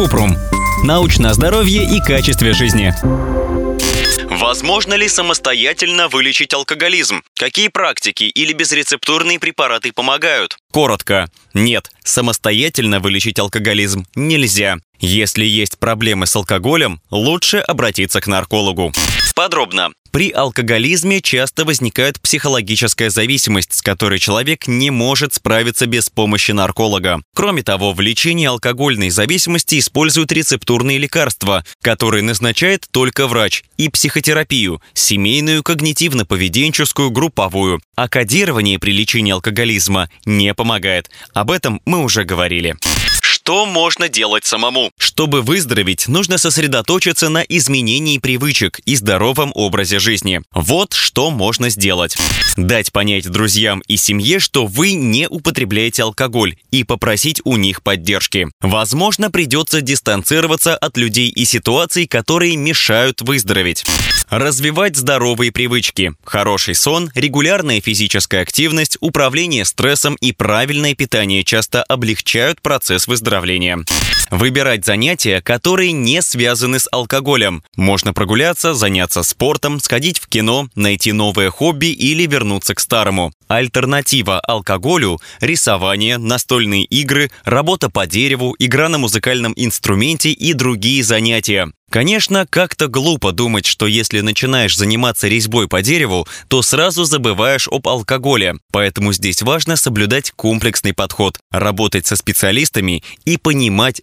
Купрум. Научное здоровье и качестве жизни. Возможно ли самостоятельно вылечить алкоголизм? Какие практики или безрецептурные препараты помогают? Коротко. Нет, самостоятельно вылечить алкоголизм нельзя. Если есть проблемы с алкоголем, лучше обратиться к наркологу. Подробно. При алкоголизме часто возникает психологическая зависимость, с которой человек не может справиться без помощи нарколога. Кроме того, в лечении алкогольной зависимости используют рецептурные лекарства, которые назначает только врач, и психотерапию, семейную, когнитивно-поведенческую, групповую. А кодирование при лечении алкоголизма не помогает. Об этом мы уже говорили. Что можно делать самому? Чтобы выздороветь, нужно сосредоточиться на изменении привычек и здоровом образе жизни. Вот что можно сделать. Дать понять друзьям и семье, что вы не употребляете алкоголь и попросить у них поддержки. Возможно, придется дистанцироваться от людей и ситуаций, которые мешают выздороветь. Развивать здоровые привычки. Хороший сон, регулярная физическая активность, управление стрессом и правильное питание часто облегчают процесс выздоровления выздоровления Выбирать занятия, которые не связаны с алкоголем. Можно прогуляться, заняться спортом, сходить в кино, найти новое хобби или вернуться к старому. Альтернатива алкоголю – рисование, настольные игры, работа по дереву, игра на музыкальном инструменте и другие занятия. Конечно, как-то глупо думать, что если начинаешь заниматься резьбой по дереву, то сразу забываешь об алкоголе. Поэтому здесь важно соблюдать комплексный подход, работать со специалистами и понимать,